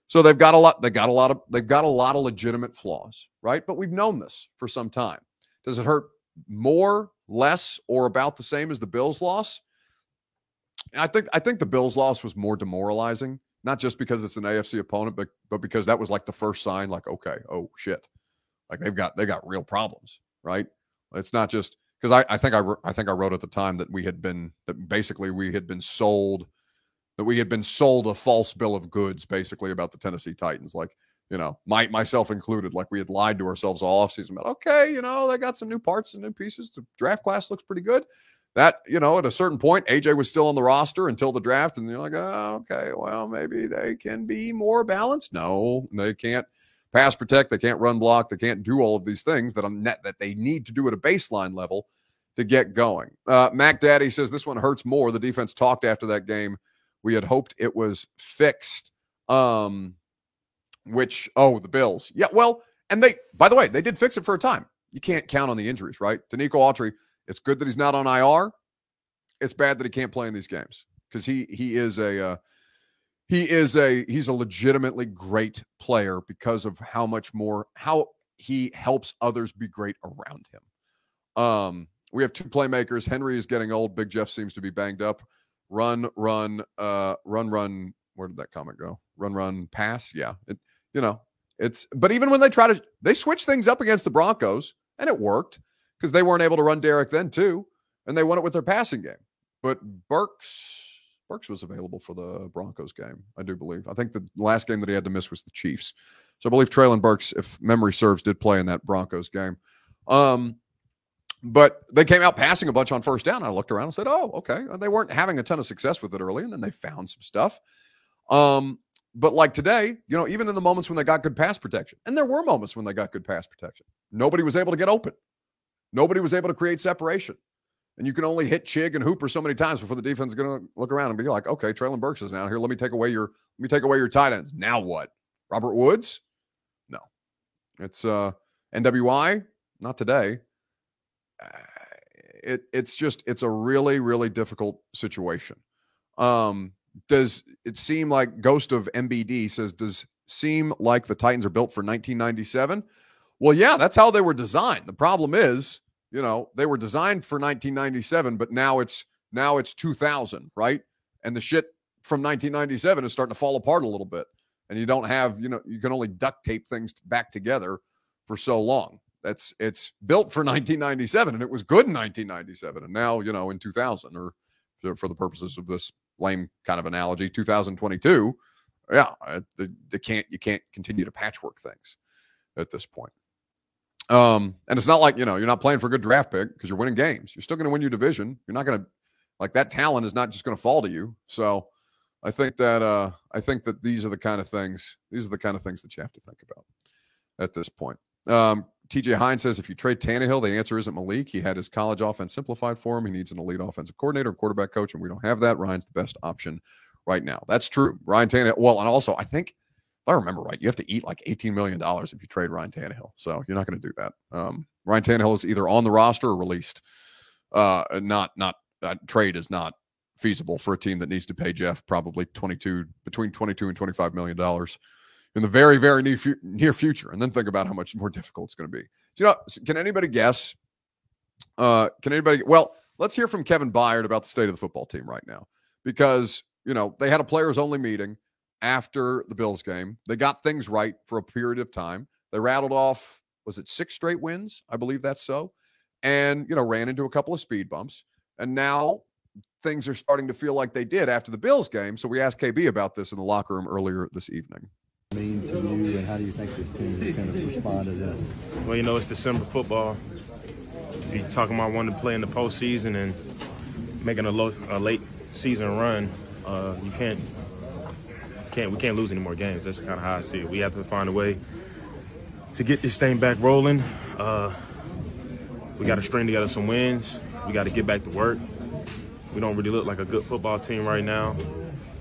So they've got a lot. They got a lot of. They've got a lot of legitimate flaws, right? But we've known this for some time. Does it hurt more, less, or about the same as the Bills' loss? I think. I think the Bills' loss was more demoralizing, not just because it's an AFC opponent, but but because that was like the first sign. Like, okay, oh shit, like they've got they got real problems, right? It's not just because I, I think I I think I wrote at the time that we had been that basically we had been sold that we had been sold a false bill of goods basically about the Tennessee Titans. Like, you know, my, myself included, like we had lied to ourselves all offseason about, okay, you know, they got some new parts and new pieces. The draft class looks pretty good. That, you know, at a certain point, AJ was still on the roster until the draft. And you're like, oh, okay, well, maybe they can be more balanced. No, they can't pass protect. They can't run block. They can't do all of these things that I'm net that they need to do at a baseline level to get going. Uh, Mac Daddy says this one hurts more. The defense talked after that game we had hoped it was fixed. Um, which oh, the Bills. Yeah, well, and they by the way, they did fix it for a time. You can't count on the injuries, right? Denico Autry, it's good that he's not on IR. It's bad that he can't play in these games because he he is a uh, he is a he's a legitimately great player because of how much more how he helps others be great around him. Um, we have two playmakers. Henry is getting old. Big Jeff seems to be banged up run, run, uh, run, run. Where did that comment go? Run, run, pass. Yeah. It, you know, it's, but even when they try to, they switch things up against the Broncos and it worked because they weren't able to run Derrick then too. And they won it with their passing game. But Burks, Burks was available for the Broncos game, I do believe. I think the last game that he had to miss was the Chiefs. So I believe Treylon Burks, if memory serves, did play in that Broncos game. Um, but they came out passing a bunch on first down. I looked around and said, "Oh, okay." They weren't having a ton of success with it early, and then they found some stuff. Um, but like today, you know, even in the moments when they got good pass protection, and there were moments when they got good pass protection, nobody was able to get open. Nobody was able to create separation. And you can only hit Chig and Hooper so many times before the defense is going to look around and be like, "Okay, Treylon Burks is now here. Let me take away your let me take away your tight ends. Now what? Robert Woods? No. It's uh NWI. Not today it it's just it's a really really difficult situation. Um, does it seem like Ghost of MBD says does seem like the Titans are built for 1997? Well, yeah, that's how they were designed. The problem is, you know, they were designed for 1997, but now it's now it's 2000, right? And the shit from 1997 is starting to fall apart a little bit. And you don't have, you know, you can only duct tape things back together for so long. That's it's built for 1997 and it was good in 1997 and now you know in 2000 or for the purposes of this lame kind of analogy 2022 yeah they, they can't you can't continue to patchwork things at this point um and it's not like you know you're not playing for a good draft pick because you're winning games you're still going to win your division you're not going to like that talent is not just going to fall to you so i think that uh i think that these are the kind of things these are the kind of things that you have to think about at this point um TJ Hines says if you trade Tannehill, the answer isn't Malik. He had his college offense simplified for him. He needs an elite offensive coordinator and quarterback coach, and we don't have that. Ryan's the best option right now. That's true. Ryan Tannehill. Well, and also I think I remember right, you have to eat like $18 million if you trade Ryan Tannehill. So you're not going to do that. Um, Ryan Tannehill is either on the roster or released. Uh, not not uh, trade is not feasible for a team that needs to pay Jeff probably 22 between 22 and 25 million dollars in the very, very near, near future. And then think about how much more difficult it's going to be. Do you know, can anybody guess? Uh, can anybody? Well, let's hear from Kevin Byard about the state of the football team right now because, you know, they had a players only meeting after the Bills game. They got things right for a period of time. They rattled off, was it six straight wins? I believe that's so. And, you know, ran into a couple of speed bumps. And now things are starting to feel like they did after the Bills game. So we asked KB about this in the locker room earlier this evening mean to you, and how do you think this team is going to respond to this? Well, you know, it's December football. You're talking about wanting to play in the postseason and making a, low, a late season run. Uh, you can't, can't, we can't lose any more games. That's kind of how I see it. We have to find a way to get this thing back rolling. Uh, we got to string together some wins. We got to get back to work. We don't really look like a good football team right now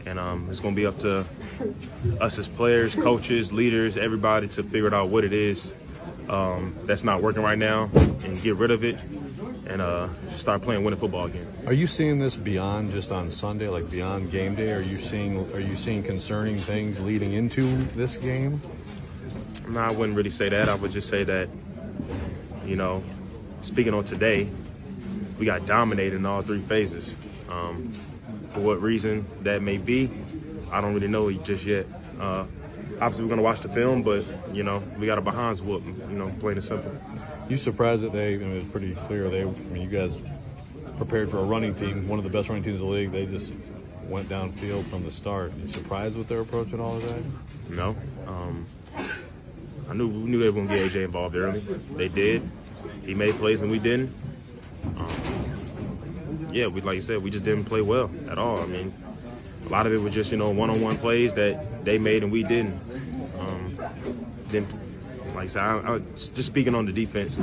and um, it's going to be up to us as players, coaches, leaders, everybody to figure out what it is um, that's not working right now and get rid of it and uh, start playing winning football again. Are you seeing this beyond just on Sunday, like beyond game day? Are you seeing are you seeing concerning things leading into this game? No, I wouldn't really say that. I would just say that, you know, speaking on today, we got dominated in all three phases. Um, for what reason that may be, I don't really know just yet. Uh, obviously, we're going to watch the film, but, you know, we got a behinds whoop, you know, plain and simple. You surprised that they? I mean, it's pretty clear they. I mean, you guys prepared for a running team, one of the best running teams in the league. They just went downfield from the start. You surprised with their approach and all of that? No. Um, I knew we knew they were going to get AJ involved early. They did. He made plays and we didn't. Um, yeah, we like you said, we just didn't play well at all. I mean, a lot of it was just you know one-on-one plays that they made and we didn't. Um, then, like I said, I, I, just speaking on the defense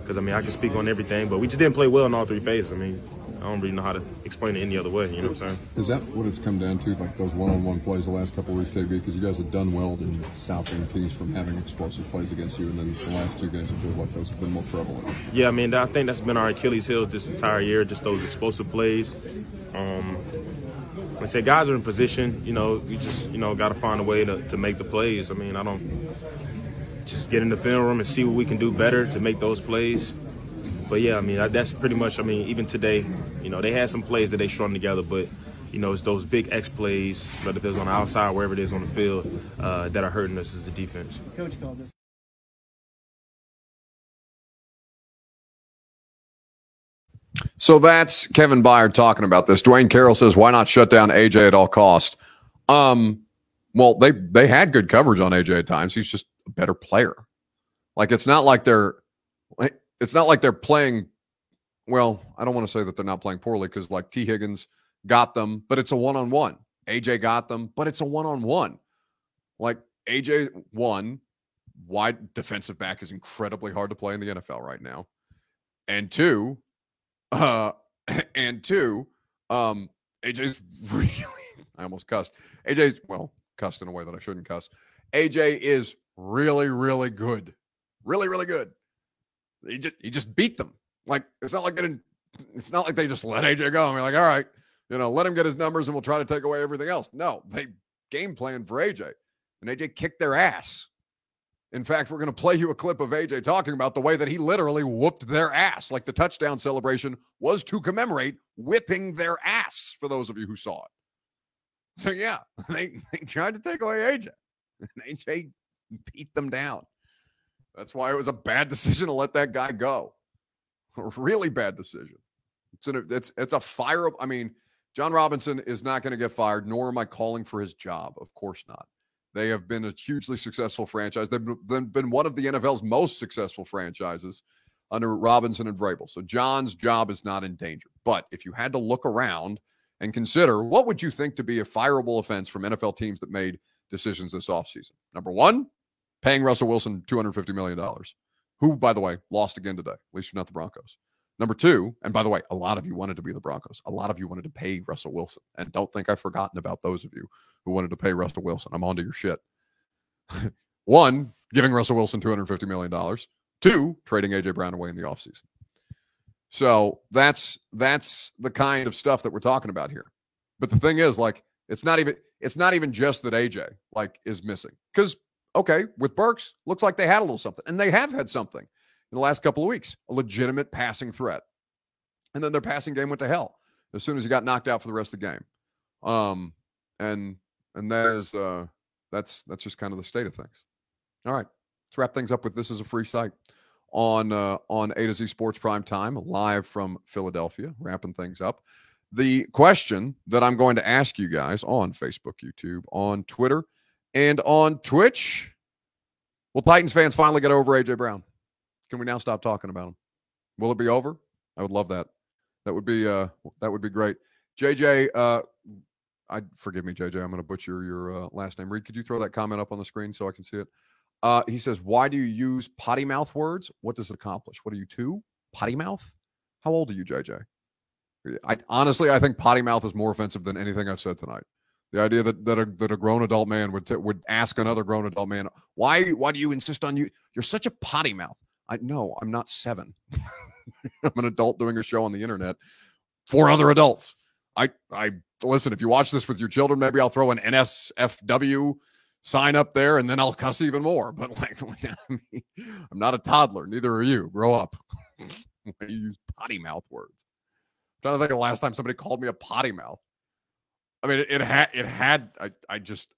because I mean I can speak on everything, but we just didn't play well in all three phases. I mean, I don't really know how to explain it any other way. You know what I'm saying? Is that what it's come down to, like those one-on-one plays the last couple of weeks, KB? Because you guys have done well in stopping teams from having explosive plays against you, and then the last two games it feels like those have been more prevalent. Yeah, I mean, I think that's been our Achilles heel this entire year, just those explosive plays. Um, I say guys are in position, you know, you just, you know, got to find a way to, to make the plays. I mean, I don't just get in the film room and see what we can do better to make those plays. But yeah, I mean, that's pretty much, I mean, even today, you know, they had some plays that they strung together, but, you know, it's those big X plays, whether it's on the outside, wherever it is on the field, uh, that are hurting us as a defense. Coach called this. So that's Kevin Byard talking about this. Dwayne Carroll says, "Why not shut down AJ at all cost?" Um, well, they they had good coverage on AJ at times. He's just a better player. Like it's not like they're it's not like they're playing. Well, I don't want to say that they're not playing poorly because like Tee Higgins got them, but it's a one on one. AJ got them, but it's a one on one. Like AJ one wide defensive back is incredibly hard to play in the NFL right now, and two uh, and two, um, AJ's really, I almost cussed. AJ's, well, cussed in a way that I shouldn't cuss. AJ is really, really good. Really, really good. He just, he just beat them. Like, it's not like they didn't, it's not like they just let AJ go. And we're like, all right, you know, let him get his numbers and we'll try to take away everything else. No, they game plan for AJ. And AJ kicked their ass. In fact, we're going to play you a clip of AJ talking about the way that he literally whooped their ass. Like the touchdown celebration was to commemorate whipping their ass, for those of you who saw it. So, yeah, they, they tried to take away AJ, and AJ beat them down. That's why it was a bad decision to let that guy go. A really bad decision. It's, an, it's, it's a fire. I mean, Jon Robinson is not going to get fired, nor am I calling for his job. Of course not. They have been a hugely successful franchise. They've been one of the NFL's most successful franchises under Robinson and Vrabel. So Jon's job is not in danger. But if you had to look around and consider what would you think to be a fireable offense from NFL teams that made decisions this offseason? Number one, paying Russell Wilson $250 million, who, by the way, lost again today. At least you're not the Broncos. Number two, and by the way, a lot of you wanted to be the Broncos. A lot of you wanted to pay Russell Wilson. And don't think I've forgotten about those of you who wanted to pay Russell Wilson. I'm onto your shit. One, giving Russell Wilson $250 million. Two, trading AJ Brown away in the offseason. So that's that's the kind of stuff that we're talking about here. But the thing is, like, it's not even it's not even just that AJ like is missing. Because okay, with Burks, looks like they had a little something. And they have had something in the last couple of weeks, a legitimate passing threat. And then their passing game went to hell as soon as he got knocked out for the rest of the game. Um, and and that is uh that's that's just kind of the state of things. All right. Let's wrap things up with this is a free site on uh on A to Z Sports Prime Time, live from Philadelphia, wrapping things up. The question that I'm going to ask you guys on Facebook, YouTube, on Twitter, and on Twitch. Will Titans fans finally get over AJ Brown? Can we now stop talking about him? Will it be over? I would love that. That would be uh that would be great. JJ, uh I forgive me, JJ. I'm going to butcher your uh, last name. Reed, could you throw that comment up on the screen so I can see it? Uh, he says, "Why do you use potty mouth words? What does it accomplish? What are you two? Potty mouth? How old are you, JJ? I honestly, I think potty mouth is more offensive than anything I've said tonight. The idea that that a, that a grown adult man would t- would ask another grown adult man, "Why why do you insist on you? You're such a potty mouth." I no, I'm not seven. I'm an adult doing a show on the internet for other adults. I I listen. If you watch this with your children, maybe I'll throw an NSFW sign up there, and then I'll cuss even more. But like, I mean, I'm not a toddler. Neither are you. Grow up. you use potty mouth words. I'm trying to think of the last time somebody called me a potty mouth. I mean, it, it had it had. I I just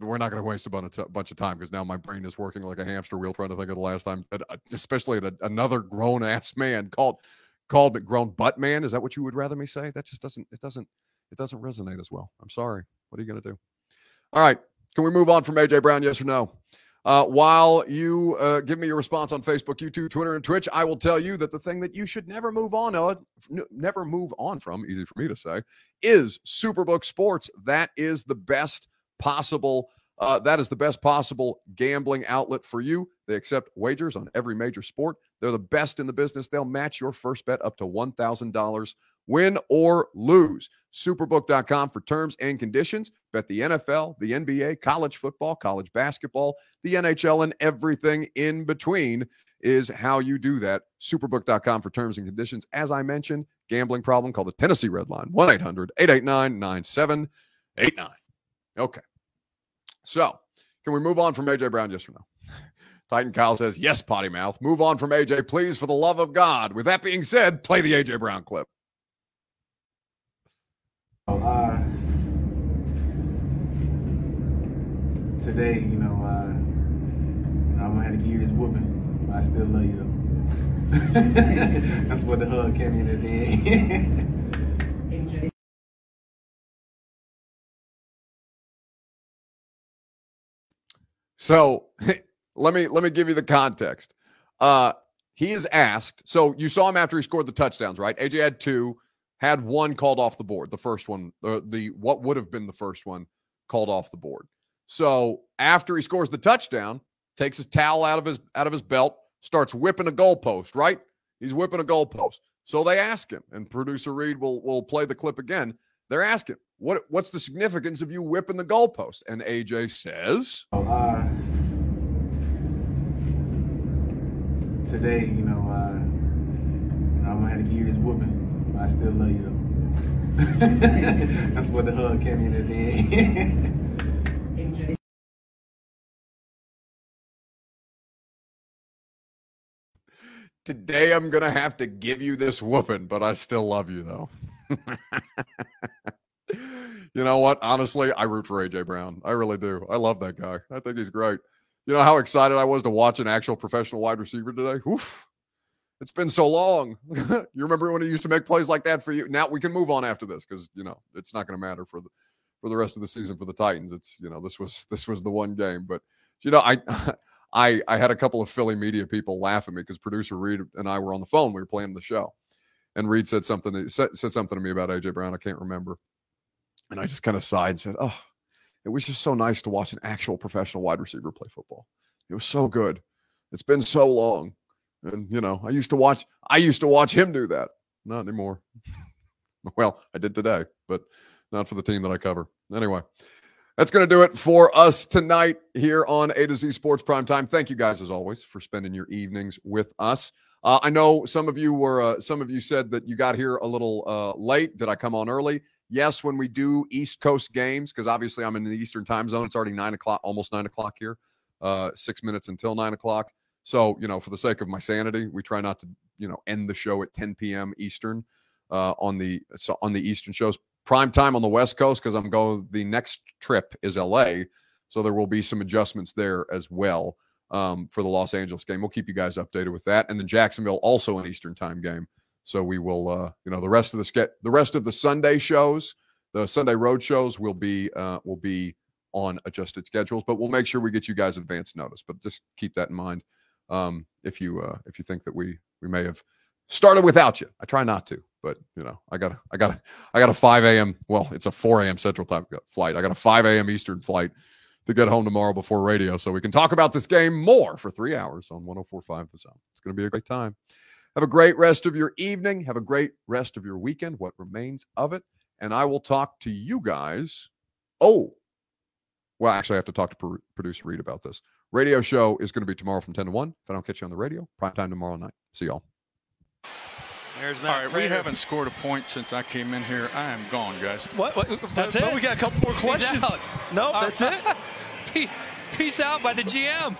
we're not going to waste a bunch of, t- bunch of time because now my brain is working like a hamster wheel trying to think of the last time, uh, especially a, another grown ass man called called it grown butt man. Is that what you would rather me say? That just doesn't it doesn't it doesn't resonate as well. I'm sorry. What are you going to do? All right. Can we move on from AJ Brown? Yes or no? Uh, while you uh, give me your response on Facebook, YouTube, Twitter, and Twitch, I will tell you that the thing that you should never move on on, never move on from, easy for me to say, is Superbook Sports. That is the best possible. Uh, that is the best possible gambling outlet for you. They accept wagers on every major sport. They're the best in the business. They'll match your first bet up to $1,000, win or lose. Superbook.com for terms and conditions. Bet the NFL, the NBA, college football, college basketball, the NHL, and everything in between is how you do that. Superbook.com for terms and conditions. As I mentioned, gambling problem, call the Tennessee Red Line 1 800 889 9789. Okay. So, can we move on from AJ Brown, yes or no? Titan Kyle says, yes, potty mouth. Move on from AJ, please, for the love of God. With that being said, play the AJ Brown clip. Uh, today, you know, uh, I'm gonna have to give you this whooping. I still love you though. That's what the hug came in at the end. So let me let me give you the context. Uh, he is asked. So you saw him after he scored the touchdowns, right? AJ had two, had one called off the board. The first one, uh, the what would have been the first one, called off the board. So after he scores the touchdown, takes his towel out of his out of his belt, starts whipping a goalpost. Right? He's whipping a goalpost. So they ask him, and producer Reed will will play the clip again. They're asking, "What what's the significance of you whipping the goalpost?" And AJ says, uh, "Today, you know, uh, I'm gonna have to give you this whooping, but I still love you though." That's what the hug came in at the end. Today I'm gonna have to give you this whooping, but I still love you though. you know what? Honestly, I root for AJ Brown. I really do. I love that guy. I think he's great. You know how excited I was to watch an actual professional wide receiver today? Oof. It's been so long. you remember when he used to make plays like that for you? Now we can move on after this because you know it's not going to matter for the for the rest of the season for the Titans. It's you know this was this was the one game, but you know I I I had a couple of Philly media people laugh at me because producer Reed and I were on the phone. We were playing the show, and Reed said something said, said something to me about AJ Brown. I can't remember, and I just kind of sighed and said, "Oh, it was just so nice to watch an actual professional wide receiver play football. It was so good. It's been so long, and you know, I used to watch. I used to watch him do that. Not anymore. well, I did today, but not for the team that I cover. Anyway." That's going to do it for us tonight here on A to Z Sports Prime Time. Thank you guys, as always, for spending your evenings with us. Uh, I know some of you were, uh, some of you said that you got here a little uh, late. Did I come on early? Yes, when we do East Coast games, because obviously I'm in the Eastern time zone. It's already nine o'clock, almost nine o'clock here, uh, six minutes until nine o'clock. So, you know, for the sake of my sanity, we try not to, you know, end the show at 10 p.m. Eastern uh, on the so on the Eastern shows prime time on the West Coast because I'm going. The next trip is LA, so there will be some adjustments there as well um, for the Los Angeles game. We'll keep you guys updated with that, and then Jacksonville also an Eastern time game. So we will, uh, you know, the rest of the ske- the rest of the Sunday shows, the Sunday road shows will be uh, will be on adjusted schedules, but we'll make sure we get you guys advance notice. But just keep that in mind um, if you uh, if you think that we we may have started without you. I try not to, but you know, I got I got I got a 5 a.m. Well, it's a 4 a.m. Central Time flight. I got a 5 a.m. Eastern flight to get home tomorrow before radio, so we can talk about this game more for three hours on 104.5 The Zone. It's going to be a great time. Have a great rest of your evening. Have a great rest of your weekend. What remains of it, and I will talk to you guys Oh, well, actually, I have to talk to pro- producer Reed about this. Radio show is going to be tomorrow from 10 to 1. If I don't catch you on the radio, prime time tomorrow night. See y'all. There's All Matt right, we haven't scored a point since I came in here. I am gone, guys. What? what That's but it? we got a couple more questions. No, All that's right. it. Peace out by the GM.